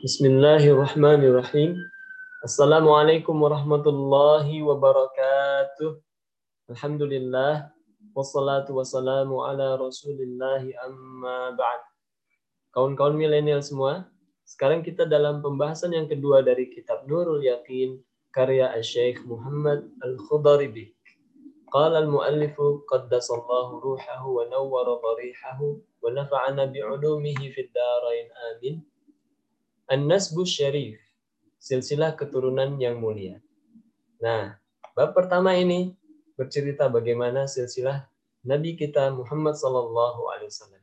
Bismillahirrahmanirrahim. Assalamualaikum warahmatullahi wabarakatuh. Alhamdulillah. Wassalatu wassalamu ala rasulillahi amma ba'd. Kawan-kawan milenial semua, sekarang kita dalam pembahasan yang kedua dari kitab Nurul Yakin, karya Syekh Muhammad Al-Khudaribi. Qala al-muallifu qaddasallahu ruhahu wa nawwara dharihahu wa nafa'ana bi'ulumihi fid darain amin. An-Nasbu Syarif silsilah keturunan yang mulia. Nah, bab pertama ini bercerita bagaimana silsilah Nabi kita Muhammad Sallallahu Alaihi Wasallam.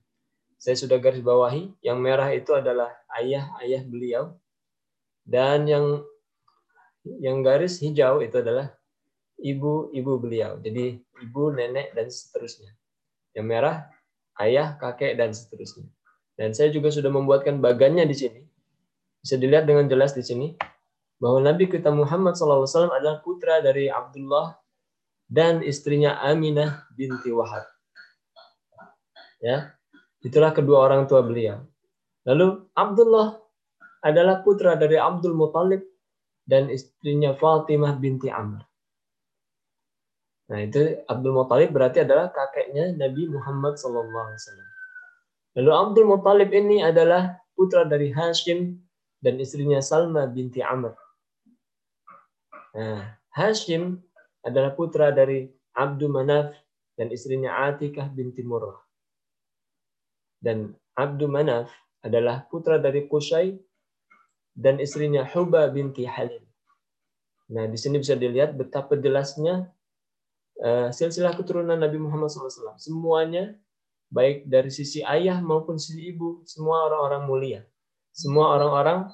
Saya sudah garis bawahi, yang merah itu adalah ayah-ayah beliau, dan yang yang garis hijau itu adalah ibu-ibu beliau. Jadi ibu, nenek, dan seterusnya. Yang merah, ayah, kakek, dan seterusnya. Dan saya juga sudah membuatkan bagannya di sini. Bisa dilihat dengan jelas di sini bahwa Nabi kita Muhammad SAW adalah putra dari Abdullah dan istrinya Aminah binti Wahab. Ya, itulah kedua orang tua beliau. Lalu Abdullah adalah putra dari Abdul Muthalib dan istrinya Fatimah binti Amr. Nah, itu Abdul Muthalib berarti adalah kakeknya Nabi Muhammad SAW. Lalu Abdul Muthalib ini adalah putra dari Hashim dan istrinya Salma binti Amr. Nah, Hashim adalah putra dari Abdul Manaf dan istrinya Atikah binti Murrah. Dan Abdul Manaf adalah putra dari Qusay dan istrinya Huba binti Halim. Nah, di sini bisa dilihat betapa jelasnya uh, silsilah keturunan Nabi Muhammad SAW. Semuanya, baik dari sisi ayah maupun sisi ibu, semua orang-orang mulia. Semua orang-orang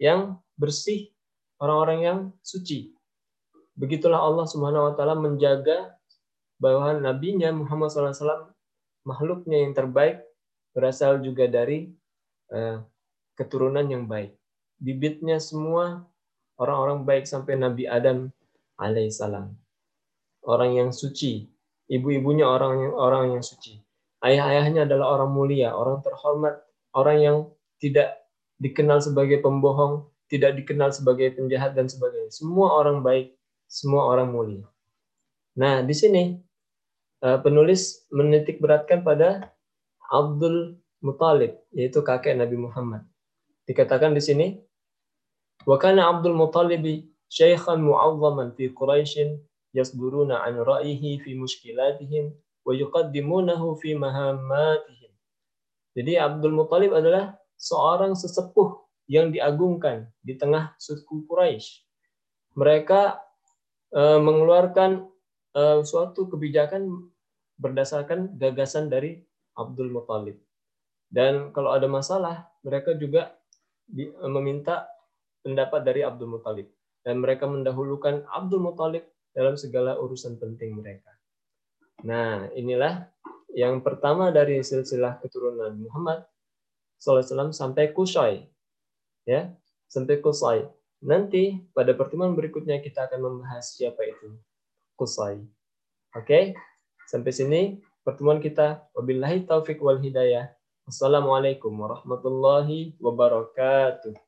yang bersih, orang-orang yang suci. Begitulah Allah Subhanahu wa taala menjaga bahwa nabinya Muhammad SAW makhluknya yang terbaik berasal juga dari uh, keturunan yang baik. Bibitnya semua orang-orang baik sampai Nabi Adam alaihissalam orang yang suci. Ibu-ibunya orang yang orang yang suci. Ayah-ayahnya adalah orang mulia, orang terhormat, orang yang tidak dikenal sebagai pembohong, tidak dikenal sebagai penjahat dan sebagainya. Semua orang baik, semua orang mulia. Nah, di sini eh, penulis menitik beratkan pada Abdul Muthalib, yaitu kakek Nabi Muhammad. Dikatakan di sini, wa kana Abdul Muthalib syaikhan mu'azzaman fi Quraisy yasduruna an ra'yihi fi mushkilatihim wa yuqaddimunahu fi mahammatihim. Jadi Abdul Muthalib adalah seorang sesepuh yang diagungkan di tengah suku Quraisy. Mereka e, mengeluarkan e, suatu kebijakan berdasarkan gagasan dari Abdul Muthalib. Dan kalau ada masalah, mereka juga di, e, meminta pendapat dari Abdul Muthalib. Dan mereka mendahulukan Abdul Muthalib dalam segala urusan penting mereka. Nah, inilah yang pertama dari silsilah keturunan Muhammad SAW sampai Kusai. Ya, sampai Kusai. Nanti pada pertemuan berikutnya kita akan membahas siapa itu Kusai. Oke, sampai sini pertemuan kita. Wabillahi taufik wal hidayah. Wassalamualaikum warahmatullahi wabarakatuh.